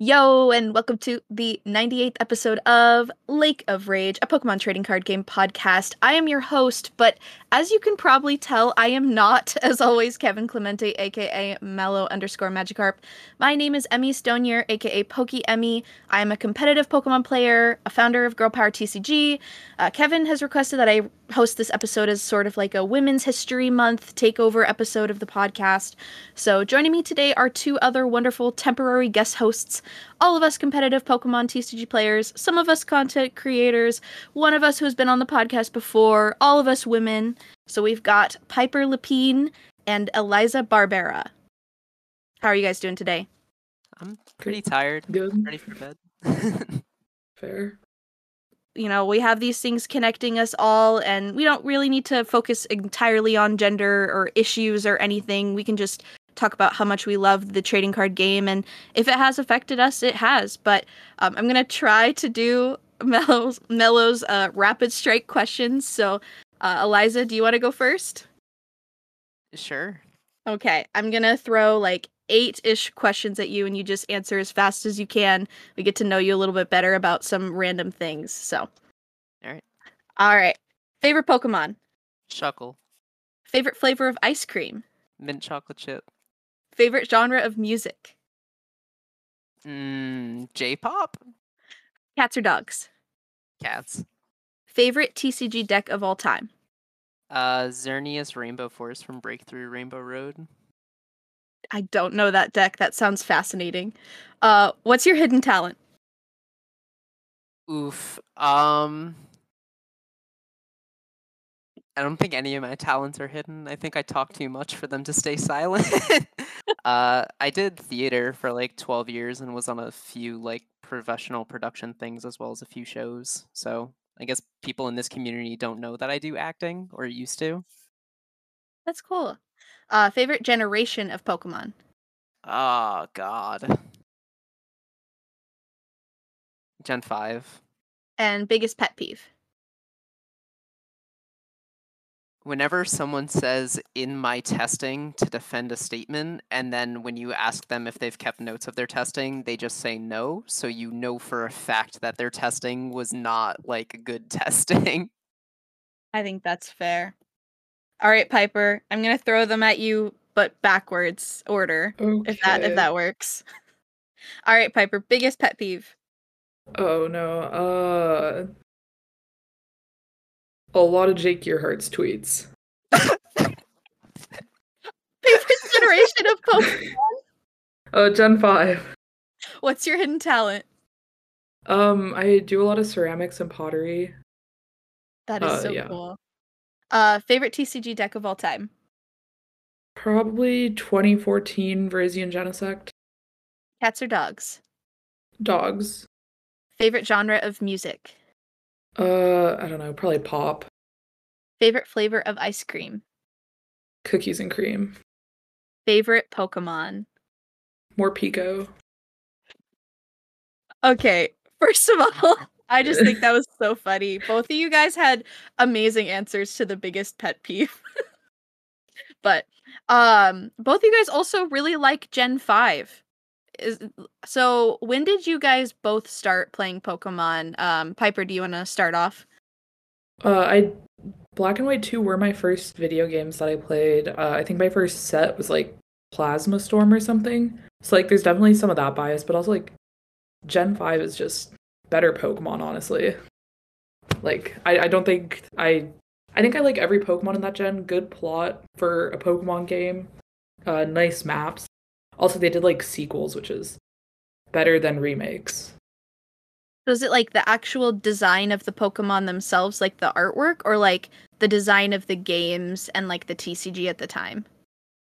Yo, and welcome to the 98th episode of Lake of Rage, a Pokemon trading card game podcast. I am your host, but as you can probably tell, I am not, as always, Kevin Clemente, aka Mellow underscore Magikarp. My name is Emmi Stonier, aka Pokey Emmi. I am a competitive Pokemon player, a founder of Girl Power TCG. Uh, Kevin has requested that I host this episode as sort of like a Women's History Month takeover episode of the podcast. So joining me today are two other wonderful temporary guest hosts all of us competitive Pokemon TCG players, some of us content creators, one of us who's been on the podcast before, all of us women. So we've got Piper Lepine and Eliza Barbera. How are you guys doing today? I'm pretty tired. Good. Ready for bed. Fair. You know, we have these things connecting us all, and we don't really need to focus entirely on gender or issues or anything. We can just talk about how much we love the trading card game, and if it has affected us, it has. But um, I'm gonna try to do Mellow's uh, rapid strike questions. So, uh, Eliza, do you want to go first? sure. Okay, I'm gonna throw like eight ish questions at you, and you just answer as fast as you can. We get to know you a little bit better about some random things. So, All right. all right. Favorite Pokemon? Shuckle. Favorite flavor of ice cream? Mint chocolate chip. Favorite genre of music? Mmm. J-pop. Cats or dogs? Cats. Favorite TCG deck of all time? Uh, Xerneas Rainbow Force from Breakthrough Rainbow Road. I don't know that deck. That sounds fascinating. Uh, what's your hidden talent? Oof. Um. I don't think any of my talents are hidden. I think I talk too much for them to stay silent. uh, I did theater for like 12 years and was on a few like professional production things as well as a few shows. So I guess people in this community don't know that I do acting or used to. That's cool. Uh, favorite generation of Pokemon? Oh God. Gen five. And biggest pet peeve? Whenever someone says in my testing to defend a statement, and then when you ask them if they've kept notes of their testing, they just say no. So you know for a fact that their testing was not like good testing. I think that's fair. All right, Piper. I'm gonna throw them at you, but backwards order. Okay. If that if that works. All right, Piper. Biggest pet peeve? Oh no. Uh. A lot of Jake Earhart's tweets. Favorite generation of Pokemon? Uh, Gen five. What's your hidden talent? Um, I do a lot of ceramics and pottery. That is Uh, so yeah. cool. Uh, favorite TCG deck of all time? Probably 2014 Virizion Genesect. Cats or dogs? Dogs. Favorite genre of music? Uh, I don't know. Probably pop. Favorite flavor of ice cream? Cookies and cream. Favorite Pokemon? Morpeko. Okay, first of all, I just think that was so funny. Both of you guys had amazing answers to the biggest pet peeve. but um both of you guys also really like Gen 5. Is so when did you guys both start playing Pokemon? Um Piper, do you want to start off? Uh, I Black and White 2 were my first video games that I played. Uh, I think my first set was like Plasma Storm or something. So like there's definitely some of that bias, but also like Gen 5 is just better Pokemon, honestly. Like I, I don't think I I think I like every Pokemon in that gen. Good plot for a Pokemon game. Uh nice maps. Also they did like sequels, which is better than remakes. Was it like the actual design of the Pokemon themselves, like the artwork, or like the design of the games and like the TCG at the time?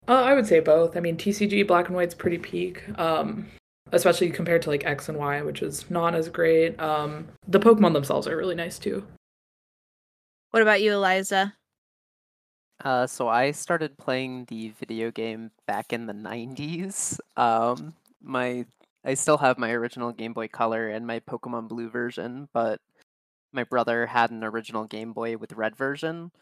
Uh, I would say both. I mean, TCG Black and White's pretty peak, um, especially compared to like X and Y, which is not as great. Um, the Pokemon themselves are really nice too. What about you, Eliza? Uh, so I started playing the video game back in the 90s. Um, my I still have my original Game Boy Color and my Pokemon Blue version, but my brother had an original Game Boy with red version.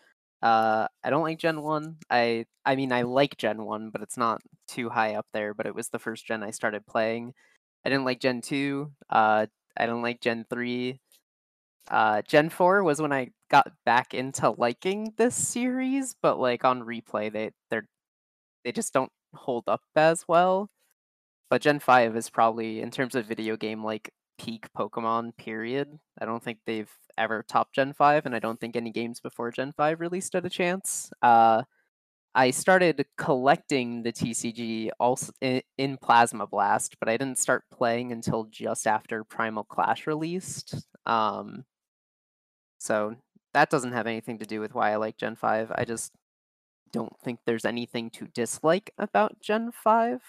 Uh, I don't like Gen 1. I I mean I like Gen 1, but it's not too high up there, but it was the first gen I started playing. I didn't like Gen 2. Uh, I didn't like Gen 3. Uh, Gen 4 was when I got back into liking this series, but like on replay, they they're they just don't hold up as well. But Gen 5 is probably in terms of video game like peak Pokemon period. I don't think they've ever topped Gen 5, and I don't think any games before Gen 5 really stood a chance. Uh, I started collecting the TCG also in, Plasma Blast, but I didn't start playing until just after Primal Clash released. Um, so that doesn't have anything to do with why I like Gen 5. I just don't think there's anything to dislike about Gen 5.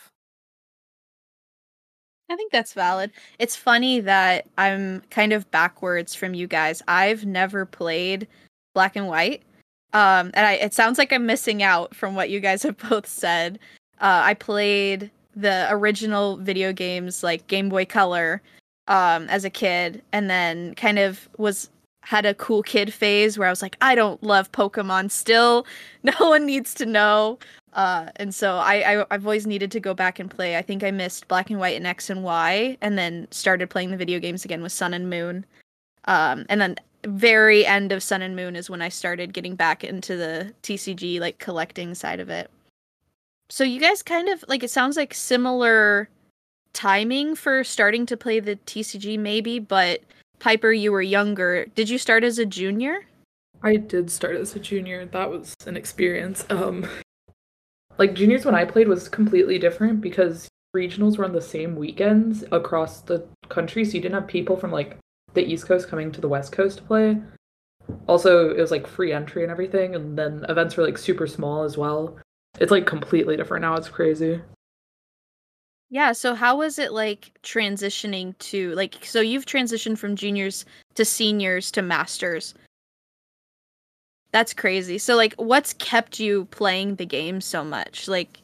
I think that's valid. It's funny that I'm kind of backwards from you guys. I've never played Black and White. Um, and I, it sounds like I'm missing out from what you guys have both said. Uh, I played the original video games like Game Boy Color um, as a kid, and then kind of was had a cool kid phase where I was like, I don't love Pokemon still. No one needs to know. Uh, and so I, I have always needed to go back and play. I think I missed Black and White and X and Y, and then started playing the video games again with Sun and Moon. Um, and then very end of Sun and Moon is when I started getting back into the TCG like collecting side of it. So you guys kind of like it sounds like similar timing for starting to play the TCG maybe, but Piper you were younger. Did you start as a junior? I did start as a junior. That was an experience. Um like juniors when I played was completely different because regionals were on the same weekends across the country so you didn't have people from like the East Coast coming to the West Coast to play. Also, it was like free entry and everything, and then events were like super small as well. It's like completely different now. It's crazy. Yeah, so how was it like transitioning to like so you've transitioned from juniors to seniors to masters. That's crazy. So like what's kept you playing the game so much? Like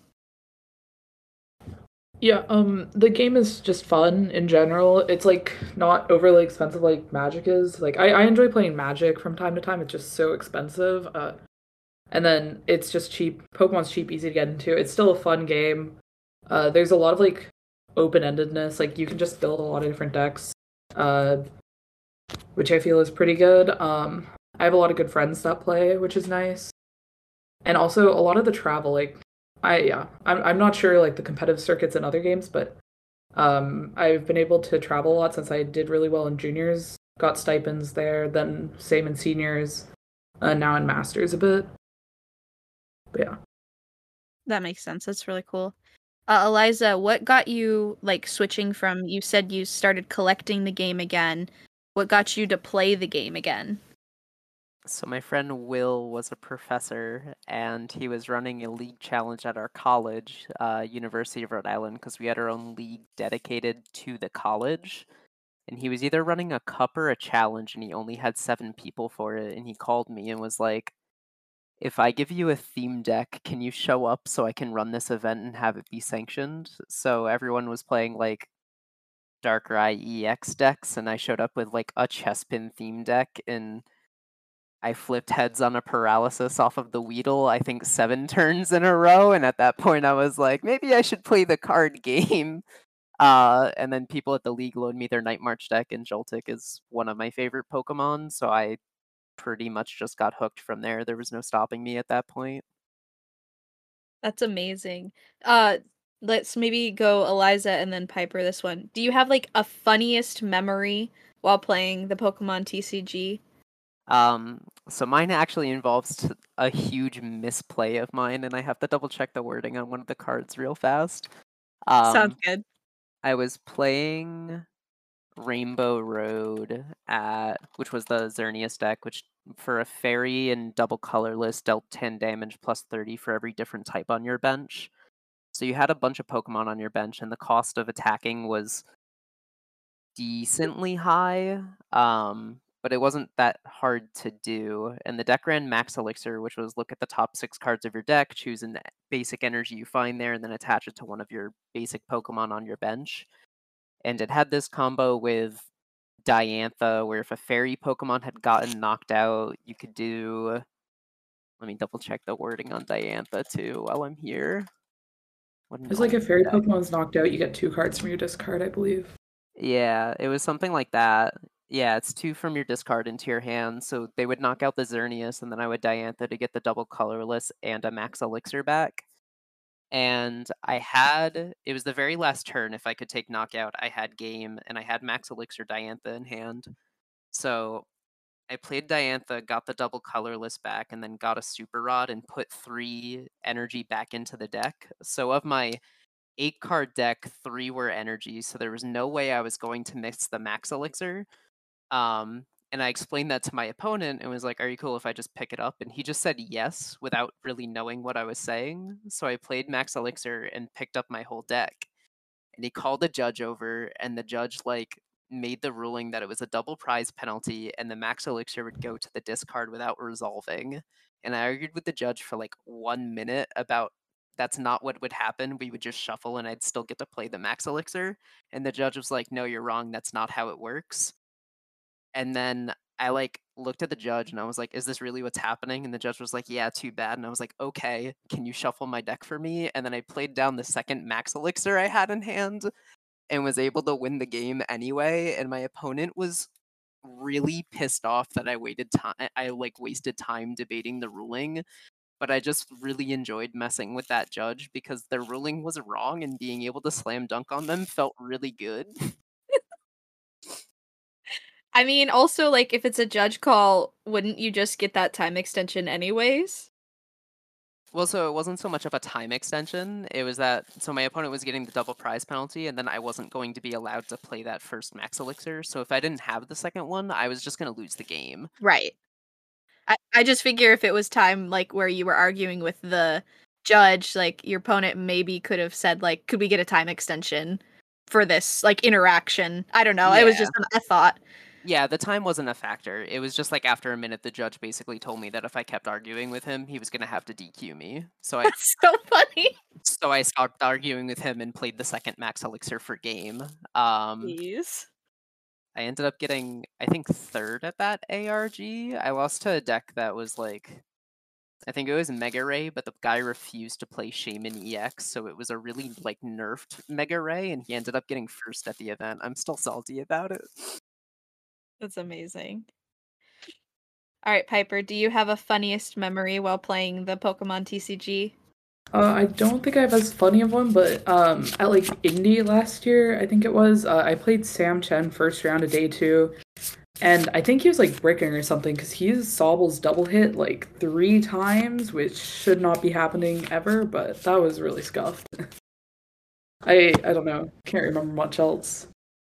yeah, um, the game is just fun in general. It's like not overly expensive like Magic is. Like I, I enjoy playing Magic from time to time. It's just so expensive. Uh, and then it's just cheap. Pokemon's cheap, easy to get into. It's still a fun game. Uh, there's a lot of like open endedness. Like you can just build a lot of different decks, uh, which I feel is pretty good. Um, I have a lot of good friends that play, which is nice. And also a lot of the travel, like I yeah, I'm I'm not sure like the competitive circuits in other games, but um, I've been able to travel a lot since I did really well in juniors, got stipends there, then same in seniors, uh, now in masters a bit. But yeah, that makes sense. That's really cool. Uh, Eliza, what got you like switching from? You said you started collecting the game again. What got you to play the game again? So my friend Will was a professor, and he was running a league challenge at our college, uh, University of Rhode Island, because we had our own league dedicated to the college. And he was either running a cup or a challenge, and he only had seven people for it. And he called me and was like, "If I give you a theme deck, can you show up so I can run this event and have it be sanctioned?" So everyone was playing like Darkrai EX decks, and I showed up with like a Chespin theme deck and I flipped heads on a paralysis off of the Weedle, I think seven turns in a row. And at that point, I was like, maybe I should play the card game. Uh, and then people at the league loaned me their Night March deck, and Joltik is one of my favorite Pokemon. So I pretty much just got hooked from there. There was no stopping me at that point. That's amazing. Uh, let's maybe go Eliza and then Piper this one. Do you have like a funniest memory while playing the Pokemon TCG? Um, so mine actually involves a huge misplay of mine, and I have to double check the wording on one of the cards real fast. Um, Sounds good. I was playing Rainbow Road at which was the Xerneas deck, which for a fairy and double colorless dealt 10 damage plus 30 for every different type on your bench. So you had a bunch of Pokemon on your bench, and the cost of attacking was decently high. Um, but it wasn't that hard to do. And the deck ran Max Elixir, which was look at the top six cards of your deck, choose an basic energy you find there, and then attach it to one of your basic Pokemon on your bench. And it had this combo with Diantha, where if a fairy Pokemon had gotten knocked out, you could do. Let me double check the wording on Diantha too while I'm here. It's like if fairy deck. Pokemon's knocked out, you get two cards from your discard, I believe. Yeah, it was something like that. Yeah, it's two from your discard into your hand, so they would knock out the Xerneas, and then I would Diantha to get the double colorless and a max elixir back. And I had it was the very last turn. If I could take knockout, I had game, and I had max elixir Diantha in hand. So I played Diantha, got the double colorless back, and then got a super rod and put three energy back into the deck. So of my eight card deck, three were energy, so there was no way I was going to miss the max elixir. Um, and I explained that to my opponent and was like, Are you cool if I just pick it up? And he just said yes without really knowing what I was saying. So I played max elixir and picked up my whole deck. And he called the judge over, and the judge like made the ruling that it was a double prize penalty and the max elixir would go to the discard without resolving. And I argued with the judge for like one minute about that's not what would happen. We would just shuffle and I'd still get to play the max elixir. And the judge was like, No, you're wrong. That's not how it works. And then I like looked at the judge and I was like, Is this really what's happening? And the judge was like, Yeah, too bad. And I was like, Okay, can you shuffle my deck for me? And then I played down the second max elixir I had in hand and was able to win the game anyway. And my opponent was really pissed off that I waited time I like wasted time debating the ruling. But I just really enjoyed messing with that judge because their ruling was wrong and being able to slam dunk on them felt really good. I mean, also like if it's a judge call, wouldn't you just get that time extension anyways? Well, so it wasn't so much of a time extension. It was that so my opponent was getting the double prize penalty, and then I wasn't going to be allowed to play that first max elixir. So if I didn't have the second one, I was just going to lose the game. Right. I, I just figure if it was time like where you were arguing with the judge, like your opponent maybe could have said like, could we get a time extension for this like interaction? I don't know. It was just a thought. Yeah, the time wasn't a factor. It was just like after a minute, the judge basically told me that if I kept arguing with him, he was going to have to DQ me. So I That's so funny. so I stopped arguing with him and played the second max elixir for game. Um, Jeez. I ended up getting, I think, third at that ARG. I lost to a deck that was like, I think it was Mega Ray, but the guy refused to play Shaymin EX, so it was a really like nerfed Mega Ray, and he ended up getting first at the event. I'm still salty about it. That's amazing. All right, Piper, do you have a funniest memory while playing the Pokemon TCG? Uh, I don't think I have as funny of one, but um, at like Indie last year, I think it was, uh, I played Sam Chen first round of day two, and I think he was like bricking or something because he used Sobble's double hit like three times, which should not be happening ever, but that was really scuffed. I I don't know, can't remember much else.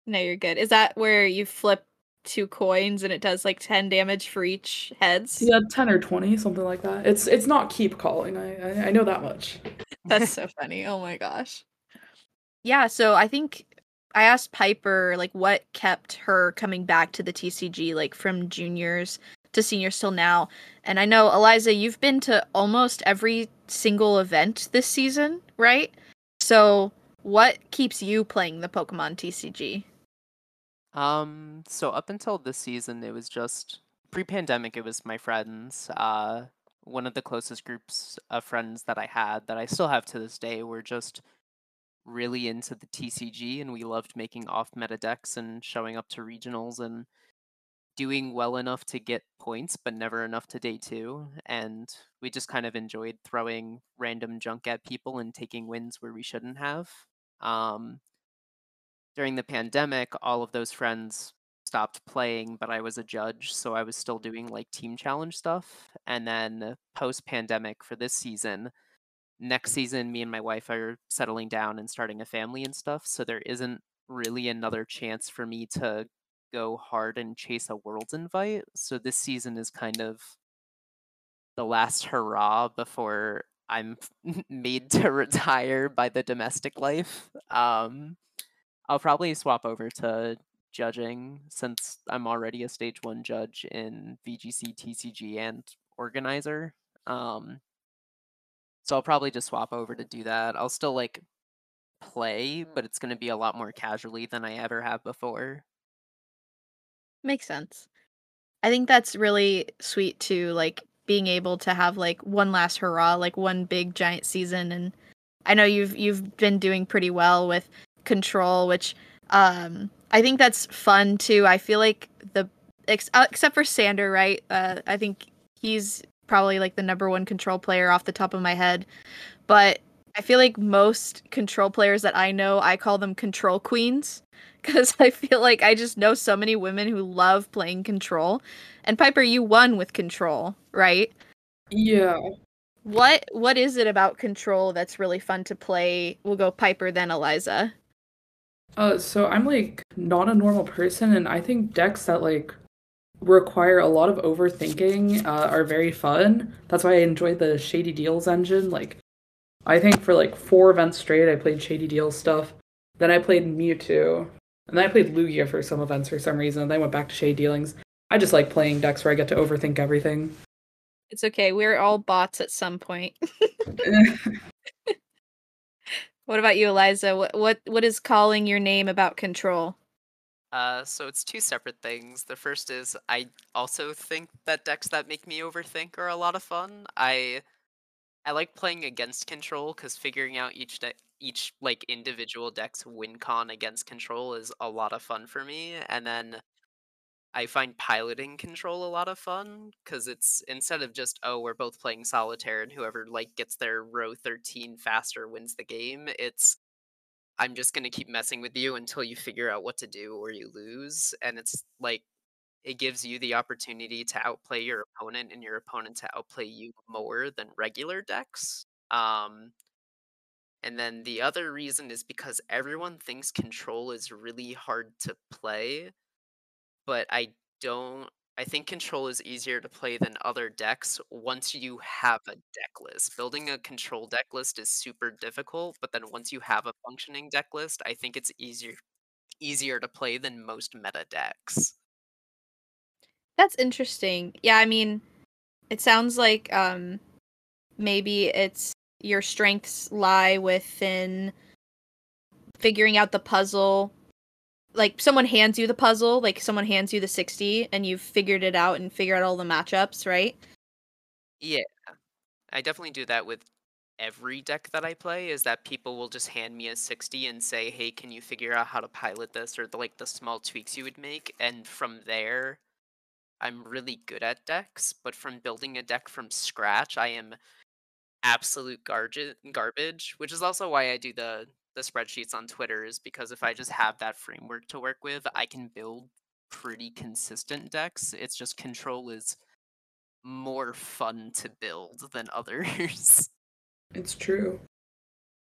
No, you're good. Is that where you flip two coins and it does like 10 damage for each heads? Yeah, ten or twenty, something like that. It's it's not keep calling. I I, I know that much. That's so funny. Oh my gosh. Yeah, so I think I asked Piper like what kept her coming back to the TCG like from juniors to seniors till now. And I know Eliza, you've been to almost every single event this season, right? So what keeps you playing the Pokemon TCG? Um, so up until this season, it was just pre-pandemic. It was my friends. Uh, one of the closest groups of friends that I had that I still have to this day were just really into the TCG, and we loved making off-meta decks and showing up to regionals and doing well enough to get points, but never enough to day two. And we just kind of enjoyed throwing random junk at people and taking wins where we shouldn't have. Um, during the pandemic, all of those friends stopped playing, but I was a judge, so I was still doing like team challenge stuff. And then post pandemic for this season, next season, me and my wife are settling down and starting a family and stuff. So there isn't really another chance for me to go hard and chase a world's invite. So this season is kind of the last hurrah before I'm made to retire by the domestic life. Um, I'll probably swap over to judging since I'm already a stage one judge in VGC, TCG, and organizer. Um, so I'll probably just swap over to do that. I'll still like play, but it's going to be a lot more casually than I ever have before. Makes sense. I think that's really sweet too, like being able to have like one last hurrah, like one big giant season and I know you've you've been doing pretty well with control, which um, I think that's fun too. I feel like the ex- uh, except for Sander, right? Uh, I think he's probably like the number one control player off the top of my head. But I feel like most control players that I know, I call them control queens because I feel like I just know so many women who love playing control. And Piper, you won with control, right? Yeah. What what is it about control that's really fun to play? We'll go Piper then Eliza. Uh, so I'm like not a normal person, and I think decks that like require a lot of overthinking uh, are very fun. That's why I enjoy the Shady Deals engine. Like, I think for like four events straight, I played Shady Deals stuff. Then I played Mewtwo, and then I played Lugia for some events for some reason. Then I went back to Shady Dealings. I just like playing decks where I get to overthink everything. It's okay. We're all bots at some point. what about you, Eliza? What what what is calling your name about control? Uh, so it's two separate things. The first is I also think that decks that make me overthink are a lot of fun. I I like playing against control because figuring out each deck, each like individual deck's win con against control is a lot of fun for me. And then I find piloting control a lot of fun because it's instead of just oh we're both playing solitaire and whoever like gets their row 13 faster wins the game. It's I'm just gonna keep messing with you until you figure out what to do or you lose. And it's like it gives you the opportunity to outplay your opponent and your opponent to outplay you more than regular decks. Um, and then the other reason is because everyone thinks control is really hard to play, but I don't. I think control is easier to play than other decks once you have a deck list. Building a control deck list is super difficult, but then once you have a functioning deck list, I think it's easier easier to play than most meta decks. That's interesting. Yeah, I mean, it sounds like um maybe it's your strengths lie within figuring out the puzzle. Like someone hands you the puzzle, like someone hands you the 60 and you've figured it out and figure out all the matchups, right? Yeah. I definitely do that with every deck that I play is that people will just hand me a 60 and say, "Hey, can you figure out how to pilot this or the like the small tweaks you would make?" And from there, I'm really good at decks, but from building a deck from scratch, I am absolute garbage garbage, which is also why I do the the spreadsheets on Twitter is because if I just have that framework to work with, I can build pretty consistent decks. It's just control is more fun to build than others. It's true.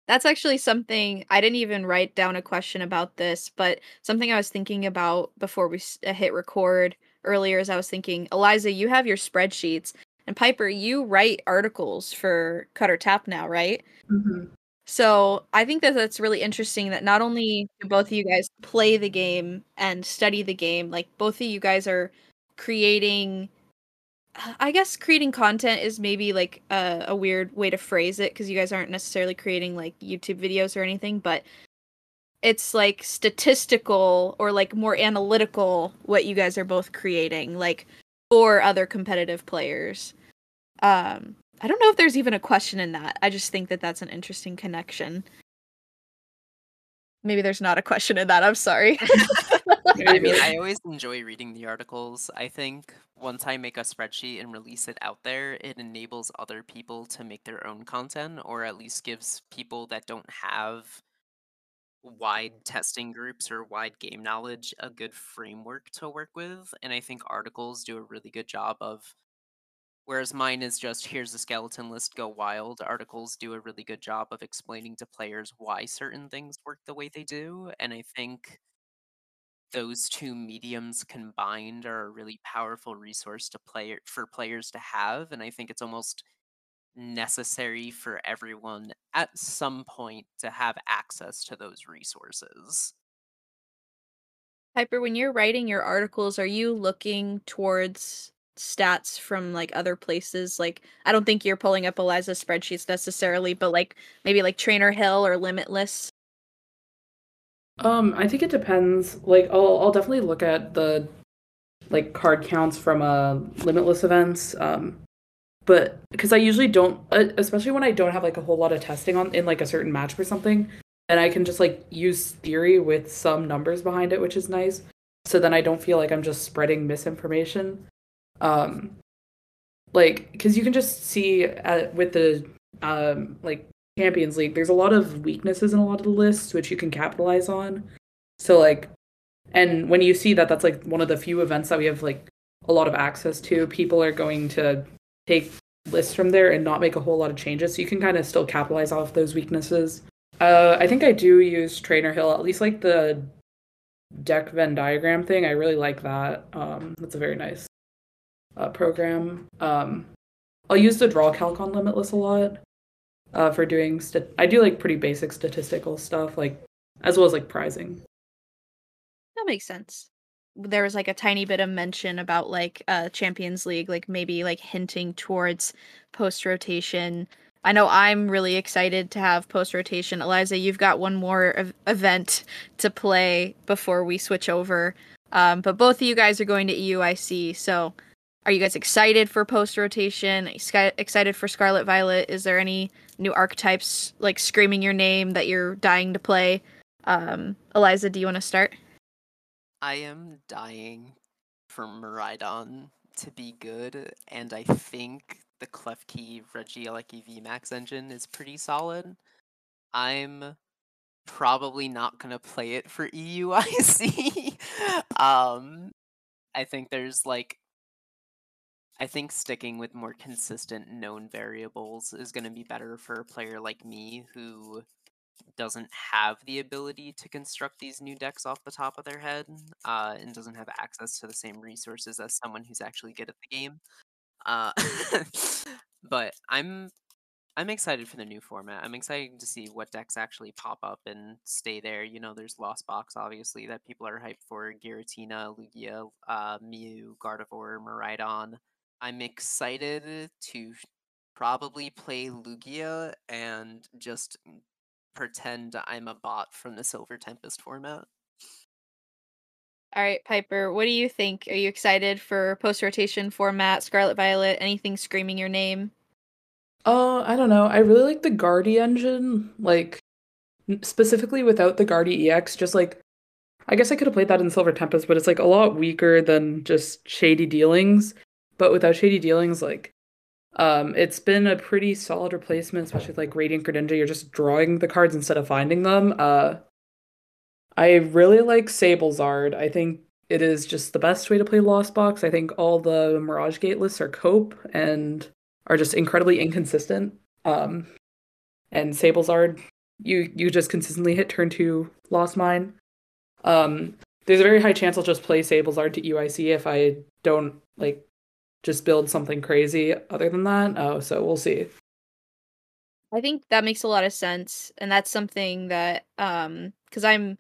That's actually something I didn't even write down a question about this, but something I was thinking about before we uh, hit record earlier as I was thinking, Eliza, you have your spreadsheets, and Piper, you write articles for Cutter Tap now, right? Mm-hmm. So I think that that's really interesting that not only do both of you guys play the game and study the game, like both of you guys are creating. I guess creating content is maybe like a, a weird way to phrase it because you guys aren't necessarily creating like YouTube videos or anything, but it's like statistical or like more analytical what you guys are both creating, like for other competitive players. Um, I don't know if there's even a question in that. I just think that that's an interesting connection. Maybe there's not a question in that. I'm sorry. I mean, I always enjoy reading the articles. I think once I make a spreadsheet and release it out there, it enables other people to make their own content, or at least gives people that don't have wide testing groups or wide game knowledge a good framework to work with. And I think articles do a really good job of Whereas mine is just here's the skeleton list, go wild. Articles do a really good job of explaining to players why certain things work the way they do. And I think those two mediums combined are a really powerful resource to play for players to have. And I think it's almost necessary for everyone at some point to have access to those resources. Piper, when you're writing your articles, are you looking towards stats from like other places? Like, I don't think you're pulling up Eliza's spreadsheets necessarily, but like maybe like Trainer Hill or Limitless. Um, I think it depends. Like, I'll I'll definitely look at the like card counts from uh limitless events. Um, but because I usually don't, especially when I don't have like a whole lot of testing on in like a certain match or something, and I can just like use theory with some numbers behind it, which is nice. So then I don't feel like I'm just spreading misinformation. Um, like because you can just see uh, with the um like Champions League, there's a lot of weaknesses in a lot of the lists which you can capitalize on. So like, and when you see that, that's like one of the few events that we have like a lot of access to. People are going to take lists from there and not make a whole lot of changes, so you can kind of still capitalize off those weaknesses. Uh, I think I do use Trainer Hill, at least like the deck Venn diagram thing. I really like that. Um, that's a very nice uh, program. Um, I'll use the draw calc on Limitless a lot uh, for doing. St- I do like pretty basic statistical stuff, like as well as like prizing. That makes sense. There was like a tiny bit of mention about like uh Champions League, like maybe like hinting towards post rotation. I know I'm really excited to have post rotation. Eliza, you've got one more ev- event to play before we switch over. Um, but both of you guys are going to EUIC, so are you guys excited for post rotation? Excited for Scarlet Violet? Is there any new archetypes like screaming your name that you're dying to play? Um, Eliza, do you want to start? I am dying for Miraidon to be good, and I think the Klefki Regieleki VMAX engine is pretty solid. I'm probably not gonna play it for EUIC. um, I think there's like I think sticking with more consistent known variables is going to be better for a player like me who doesn't have the ability to construct these new decks off the top of their head uh, and doesn't have access to the same resources as someone who's actually good at the game. Uh, but I'm I'm excited for the new format. I'm excited to see what decks actually pop up and stay there. You know, there's Lost Box, obviously, that people are hyped for. Giratina, Lugia, uh, Mew, Gardevoir, Miraidon. I'm excited to probably play Lugia and just pretend I'm a bot from the Silver Tempest format. All right, Piper, what do you think? Are you excited for post rotation format, Scarlet Violet, anything screaming your name? Uh, I don't know. I really like the Guardy engine, like specifically without the Guardy EX, just like I guess I could have played that in Silver Tempest, but it's like a lot weaker than just Shady Dealings but without shady dealings, like um, it's been a pretty solid replacement, especially with like Radiant Greninja. You're just drawing the cards instead of finding them. Uh, I really like Sablezard. I think it is just the best way to play Lost Box. I think all the Mirage Gate lists are cope and are just incredibly inconsistent. Um, and Sablezard, you you just consistently hit turn two Lost Mine. Um, there's a very high chance I'll just play Sablezard to UIC if I don't like just build something crazy other than that. Oh, so we'll see. I think that makes a lot of sense and that's something that um cuz I'm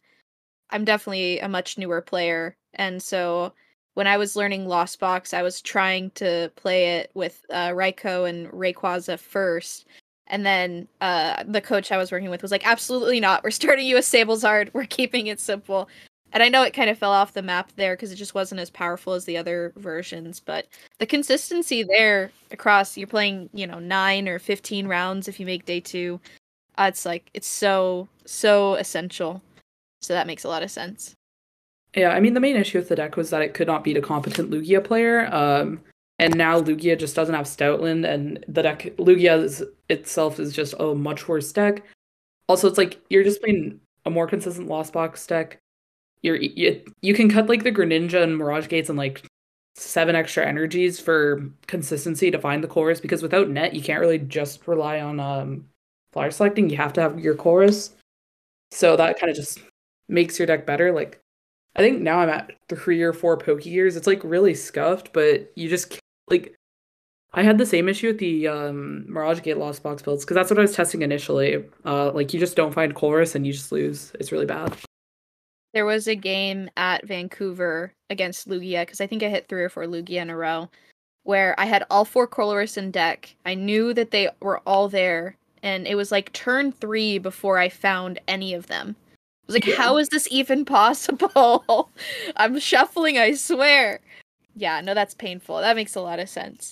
I'm definitely a much newer player and so when I was learning Lost Box, I was trying to play it with uh, Raikou and Rayquaza first. And then uh, the coach I was working with was like, absolutely not. We're starting you with Sablezard. We're keeping it simple. And I know it kind of fell off the map there because it just wasn't as powerful as the other versions, but the consistency there across you're playing, you know, 9 or 15 rounds if you make day 2. Uh, it's like it's so so essential. So that makes a lot of sense. Yeah, I mean the main issue with the deck was that it could not beat a competent Lugia player. Um and now Lugia just doesn't have Stoutland and the deck Lugia is, itself is just a much worse deck. Also, it's like you're just playing a more consistent Lost Box deck you're you, you can cut like the Greninja and Mirage Gates and like seven extra energies for consistency to find the Colress because without net you can't really just rely on um flyer selecting. You have to have your Colress. So that kind of just makes your deck better. Like I think now I'm at three or four Pokegears. It's like really scuffed, but you just like I had the same issue with the um, Mirage Gate Lost Box builds because that's what I was testing initially. Uh, like you just don't find Colress and you just lose. It's really bad. There was a game at Vancouver against Lugia because I think I hit three or four Lugia in a row, where I had all four Colress in deck. I knew that they were all there, and it was like turn three before I found any of them. I was like, yeah. how is this even possible? I'm shuffling, I swear. Yeah, no, that's painful. That makes a lot of sense.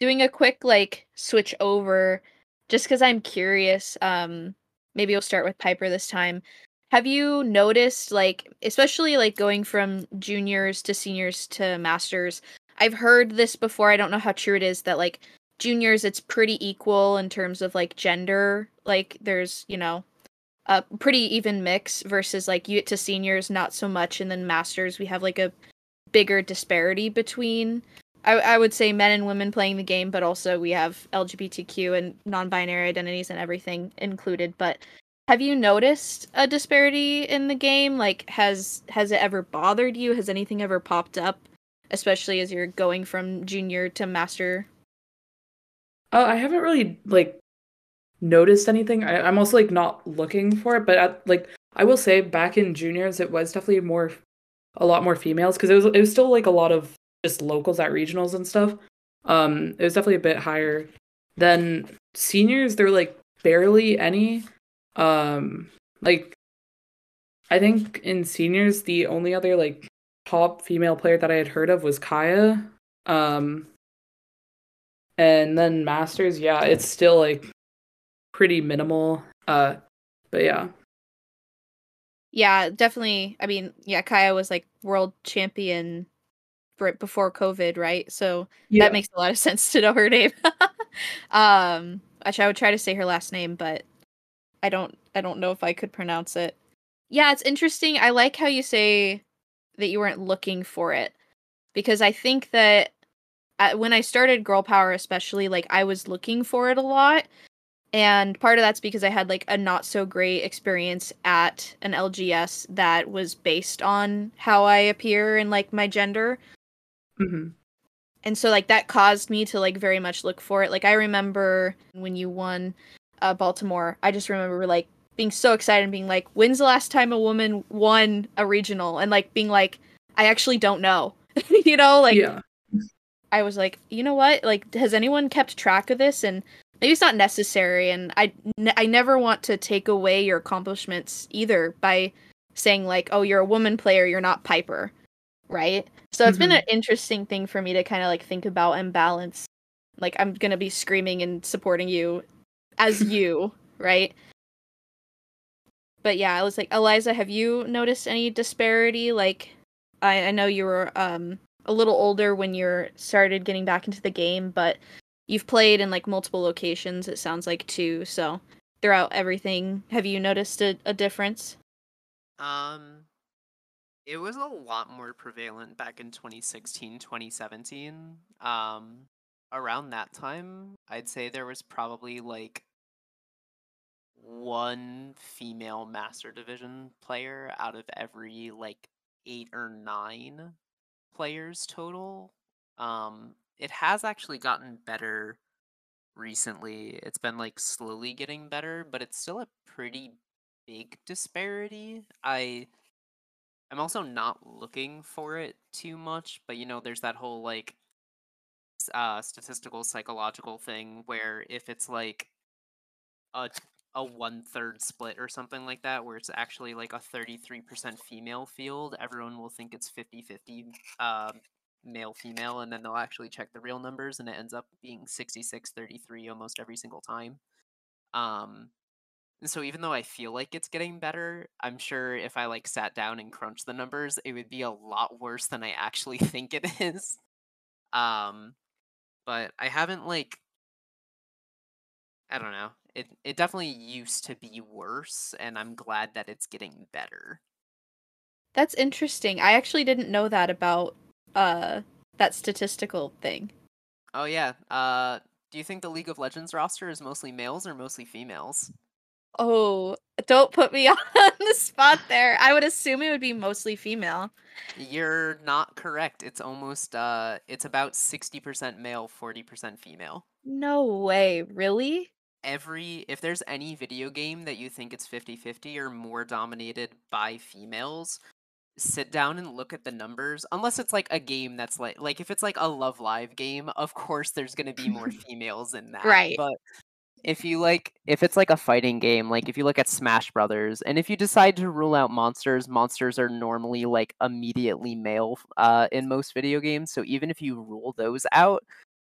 doing a quick like switch over just because I'm curious. Um, maybe we'll start with Piper this time. Have you noticed, like, especially like going from juniors to seniors to masters? I've heard this before. I don't know how true it is that like juniors, it's pretty equal in terms of like gender. Like, there's you know a pretty even mix versus like you get to seniors, not so much, and then masters, we have like a bigger disparity between I, I would say men and women playing the game, but also we have LGBTQ and non-binary identities and everything included. But have you noticed a disparity in the game? Like, has has it ever bothered you? Has anything ever popped up, especially as you're going from junior to master? Uh, I haven't really like noticed anything. I, I'm also like not looking for it, but at, like I will say, back in juniors, it was definitely more, a lot more females because it was it was still like a lot of just locals at regionals and stuff. Um, it was definitely a bit higher than seniors. There were like barely any. Um, like I think in seniors, the only other like top female player that I had heard of was Kaya. Um, and then masters, yeah, it's still like pretty minimal. Uh, but yeah. Yeah, definitely. I mean, yeah, Kaya was like world champion right before COVID, right? So Yeah. that makes a lot of sense to know her name. um, actually, I would try to say her last name, but I don't. I don't know if I could pronounce it. Yeah, it's interesting. I like how you say that you weren't looking for it because I think that uh, when I started Girl Power, especially, like I was looking for it a lot. And part of that's because I had like a not so great experience at an LGS that was based on how I appear and like my gender Mhm. and so like that caused me to like very much look for it like i remember when you won uh baltimore i just remember like being so excited and being like when's the last time a woman won a regional? And like being like i actually don't know. You know like yeah. i was like you know what? Like has anyone kept track of this? And maybe it's not necessary and i n- i never want to take away your accomplishments either by saying like oh you're a woman player you're not piper right? So it's been Mhm. an interesting thing for me to kind of like think about and balance. Like i'm gonna be screaming and supporting you as you right? But yeah i was like eliza have you noticed any disparity? Like i, I know you were um a little older when you started getting back into the game but you've played in like multiple locations it sounds like too. So throughout everything have you noticed a, a difference? Um, it was a lot more prevalent back in 2016, 2017. Um, around that time, I'd say there was probably like one female Master Division player out of every like eight or nine players total. Um, it has actually gotten better recently. It's been like slowly getting better, but it's still a pretty big disparity. I I'm also not looking for it too much, but you know, there's that whole like uh statistical psychological thing where if it's like a a one third split or something like that, where it's actually like a 33% female field, everyone will think it's 50 50 uh, male female, and then they'll actually check the real numbers, and it ends up being 66 33 almost every single time. Um, and so even though I feel like it's getting better, I'm sure if I like sat down and crunched the numbers, it would be a lot worse than I actually think it is. Um, but I haven't like I don't know. It it definitely used to be worse, and I'm glad that it's getting better. that's interesting i actually didn't know that about uh that statistical thing Oh yeah. Uh, do you think the League of Legends roster is mostly males or mostly females? Oh, don't put me on the spot there. I would assume it would be mostly female. You're not correct. It's almost uh, it's about sixty percent male, forty percent female. No way, really? every if there's any video game that you think it's 50-50 or more dominated by females sit down and look at the numbers unless it's like a game that's like like if it's like a love live game of course there's going to be more females in that Right. but if you like if it's like a fighting game like if you look at smash brothers and if you decide to rule out monsters monsters are normally like immediately male uh in most video games so even if you rule those out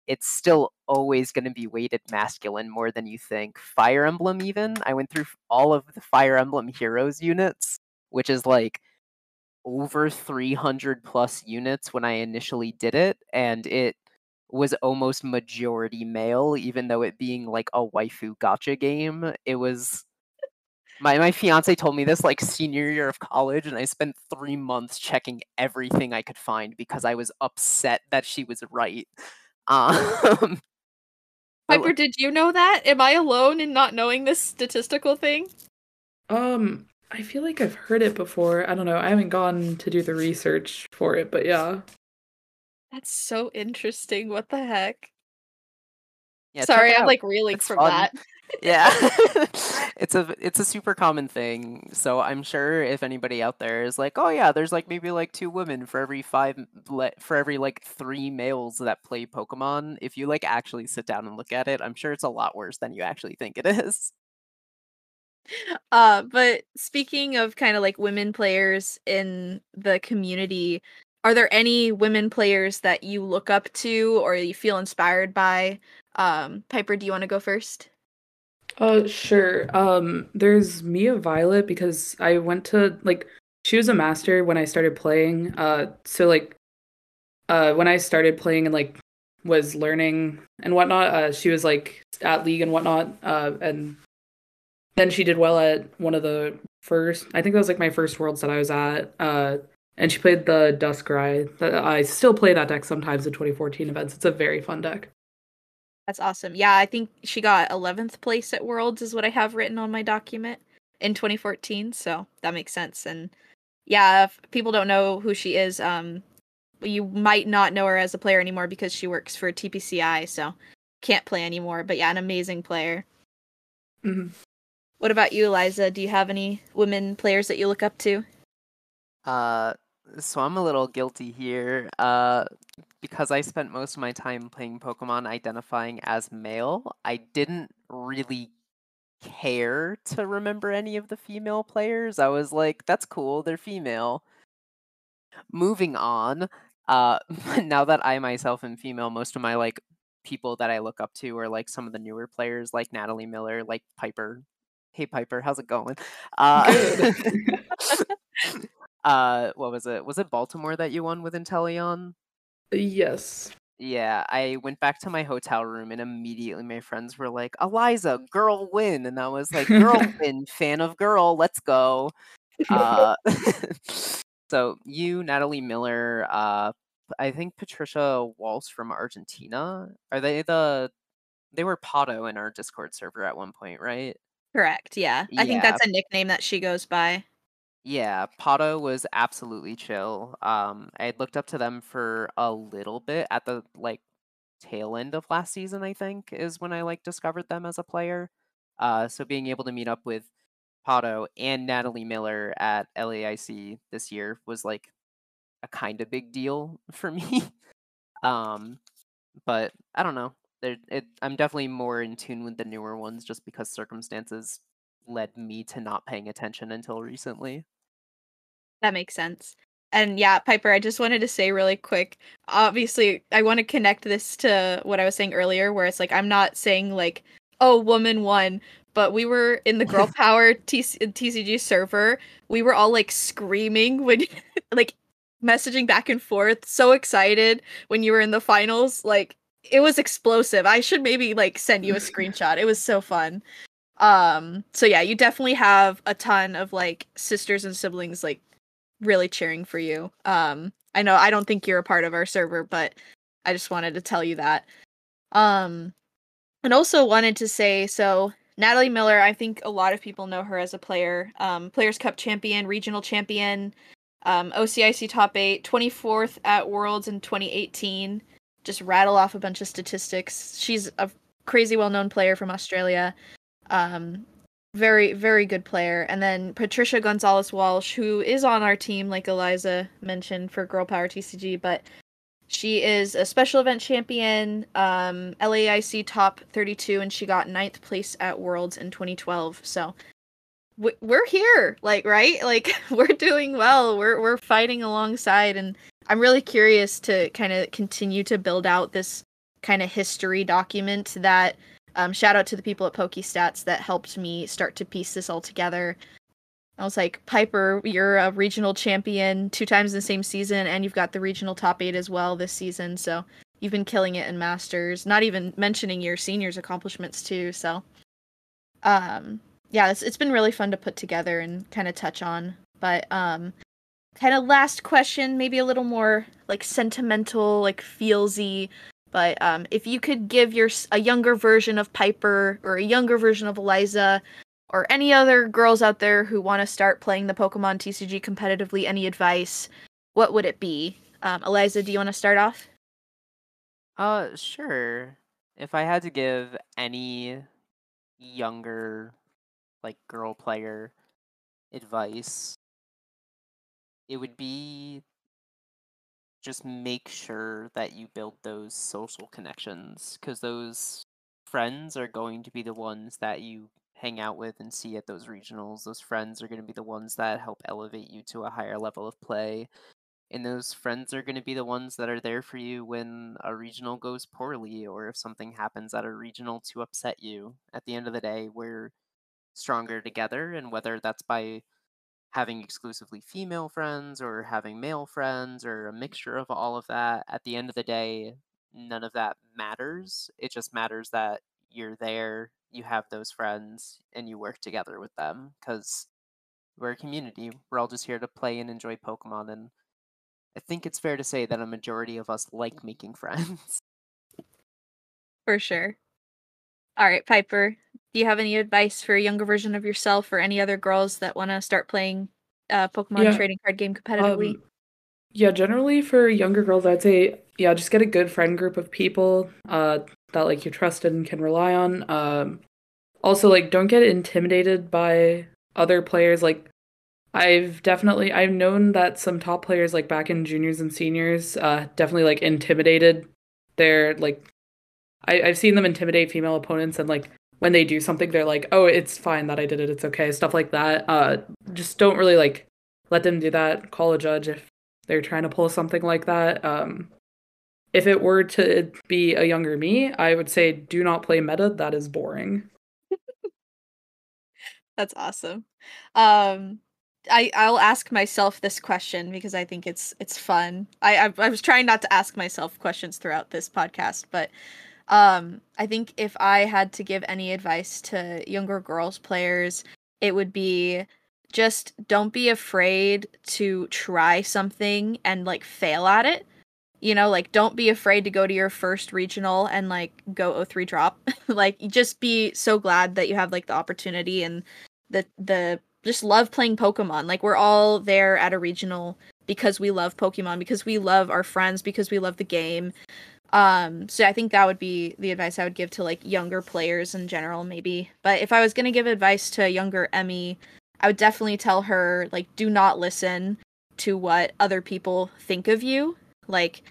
it's still always going to be weighted masculine more than you think. Fire Emblem, even I went through all of the Fire Emblem Heroes units, which is like over 300 plus units when I initially did it, and it was almost majority male, even though it being like a waifu gacha game. It was my my fiance told me this like senior year of college, and I spent three months checking everything I could find because I was upset that she was right. Um, Piper, did you know that? Am I alone in not knowing this statistical thing? Um, I feel like I've heard it before. I don't know. I haven't gone to do the research for it, but yeah. That's so interesting. What the heck? yeah, Sorry, I'm like reeling It's from fun. that. yeah it's a it's a super common thing so i'm sure if anybody out there is like oh yeah there's like maybe like two women for every five le- for every like three males that play pokemon if you like actually sit down and look at it i'm sure it's a lot worse than you actually think it is Uh, but speaking of kind of like women players in the community, are there any women players that you look up to or you feel inspired by? Um, Piper, do you want to go first? Uh, sure. Um, there's Mia Violet because I went to like she was a master when I started playing. Uh, so like, uh, when I started playing and like was learning and whatnot, uh, she was like at league and whatnot. Uh, and then she did well at one of the first. I think that was like my first worlds that I was at. Uh, and she played the Duskrai. I still play that deck sometimes in 2014 events. It's a very fun deck. That's awesome. Yeah, I think she got 11th place at Worlds, is what I have written on my document in 2014. So that makes sense. And yeah, if people don't know who she is, um, you might not know her as a player anymore because she works for TPCI, so can't play anymore. But yeah, an amazing player. Mhm. What about you, Eliza? Do you have any women players that you look up to? Uh, so I'm a little guilty here. Uh, because I spent most of my time playing Pokemon identifying as male, I didn't really care to remember any of the female players. I was like, that's cool, they're female. Moving on, uh, now that I myself am female, most of my like people that I look up to are like some of the newer players, like Natalie Miller, like Piper. Hey Piper, how's it going? Uh. uh, what was it? Was it Baltimore that you won with Inteleon? yes. Yeah, I went back to my hotel room and immediately my friends were like, Eliza, girl win. And I was like, girl win, fan of girl, let's go. Uh, so you, Natalie Miller, uh, I think Patricia Walsh from Argentina. Are they the they were Pato in our Discord server at one point, right? Correct. Yeah. I think that's a nickname that she goes by. Yeah, Pato was absolutely chill. Um, I looked up to them for a little bit at the like tail end of last season, I think, is when I like discovered them as a player. Uh, so being able to meet up with Pato and Natalie Miller at LAIC this year was like a kind of big deal for me. um, but I don't know. It, I'm definitely more in tune with the newer ones just because circumstances led me to not paying attention until recently. That makes sense. And yeah, Piper, I just wanted to say really quick. Obviously, I want to connect this to what I was saying earlier, where it's like I'm not saying like, oh, woman won, but we were in the girl power TC- TCG server. We were all like screaming when, like, messaging back and forth, so excited when you were in the finals. Like, it was explosive. I should maybe like send you a screenshot. It was so fun. Um, so yeah, you definitely have a ton of like sisters and siblings like really cheering for you. Um, I know I don't think you're a part of our server, but I just wanted to tell you that. Um, and also wanted to say so Natalie Miller, I think a lot of people know her as a player, um, Players Cup champion, regional champion, um, OCIC top eight, 24th at Worlds in 2018. Just rattle off a bunch of statistics. She's a crazy well known player from Australia. Um, very very good player. And then patricia gonzalez walsh who is on our team like eliza mentioned for girl power tcg but she is a special event champion um laic top 32 and she got ninth place at worlds in 2012 so we're here like right? Like we're doing well. We're we're fighting alongside and i'm really curious to kind of continue to build out this kind of history document that um, shout out to the people at PokeStats that helped me start to piece this all together. I was like, Piper, you're a regional champion two times in the same season, and you've got the regional top eight as well this season. So you've been killing it in Masters. Not even mentioning your seniors' accomplishments too. So, um, yeah, it's it's been really fun to put together and kind of touch on. But um, kind of last question, maybe a little more like sentimental, like feelsy. But um, if you could give your a younger version of Piper or a younger version of Eliza or any other girls out there who want to start playing the Pokemon TCG competitively, any advice, what would it be? Um, Eliza, do you want to start off? Uh, sure. If I had to give any younger, like, girl player advice, it would be just make sure that you build those social connections because those friends are going to be the ones that you hang out with and see at those regionals. Those friends are going to be the ones that help elevate you to a higher level of play. And those friends are going to be the ones that are there for you when a regional goes poorly or if something happens at a regional to upset you. At the end of the day, we're stronger together. And whether that's by having exclusively female friends or having male friends or a mixture of all of that, at the end of the day, none of that matters. It just matters that you're there, you have those friends, and you work together with them because we're a community. We're all just here to play and enjoy Pokemon. And I think it's fair to say that a majority of us like making friends. For sure. All right, Piper, do you have any advice for a younger version of yourself or any other girls that want to start playing uh, Pokemon Yeah. trading card game competitively? Um, yeah, generally for younger girls, I'd say yeah, just get a good friend group of people uh, that like you trust and can rely on. Um, also, like don't get intimidated by other players. Like I've definitely I've known that some top players like back in juniors and seniors uh, definitely like intimidated their like I, I've seen them intimidate female opponents and like when they do something they're like oh it's fine that I did it it's okay stuff like that. Uh, just don't really like let them do that. Call a judge if they're trying to pull something like that. Um, if it were to be a younger me, I would say do not play meta. That is boring. That's awesome. Um, I I'll ask myself this question because I think it's it's fun. I I, I was trying not to ask myself questions throughout this podcast, but um, I think if I had to give any advice to younger girls players, it would be just don't be afraid to try something and like fail at it. You know, like don't be afraid to go to your first regional and like go 03 drop. like just be so glad that you have like the opportunity and the the just love playing Pokemon. Like we're all there at a regional because we love Pokemon, because we love our friends, because we love the game. Um, so I think that would be the advice I would give to like younger players in general, maybe. But if I was gonna give advice to a younger Emmi, I would definitely tell her like do not listen to what other people think of you. Like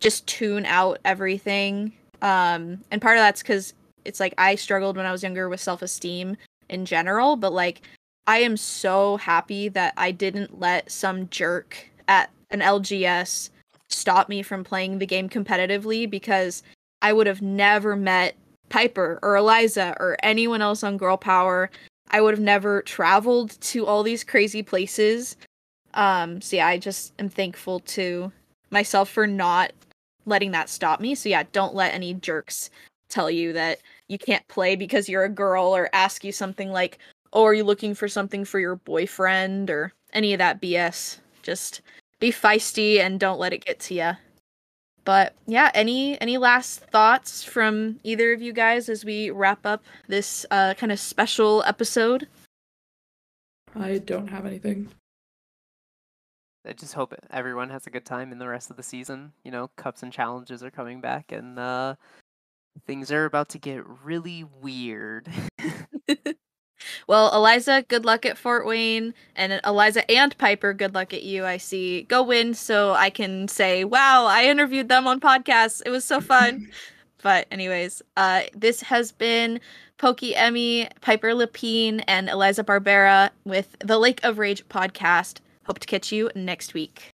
just tune out everything. Um, and part of that's because it's like I struggled when I was younger with self esteem in general, but like I am so happy that I didn't let some jerk at an LGS stop me from playing the game competitively because I would have never met Piper or Eliza or anyone else on Girl Power. I would have never traveled to all these crazy places. Um, so yeah, I just am thankful to myself for not letting that stop me. So yeah, don't let any jerks tell you that you can't play because you're a girl or ask you something like, "Oh, are you looking for something for your boyfriend?" or any of that BS. Just be feisty and don't let it get to you. But yeah, any any last thoughts from either of you guys as we wrap up this uh, kind of special episode? I don't have anything. I just hope everyone has a good time in the rest of the season. You know, cups and challenges are coming back, and uh, things are about to get really weird. Well, Eliza, good luck at Fort Wayne, and Eliza and Piper, good luck at UIC. Go win so I can say, "Wow, I interviewed them on podcasts. It was so fun." but anyways, uh, this has been Pokey Emmi, Piper Lepine, and Eliza Barbera with the Lake of Rage podcast. Hope to catch you next week.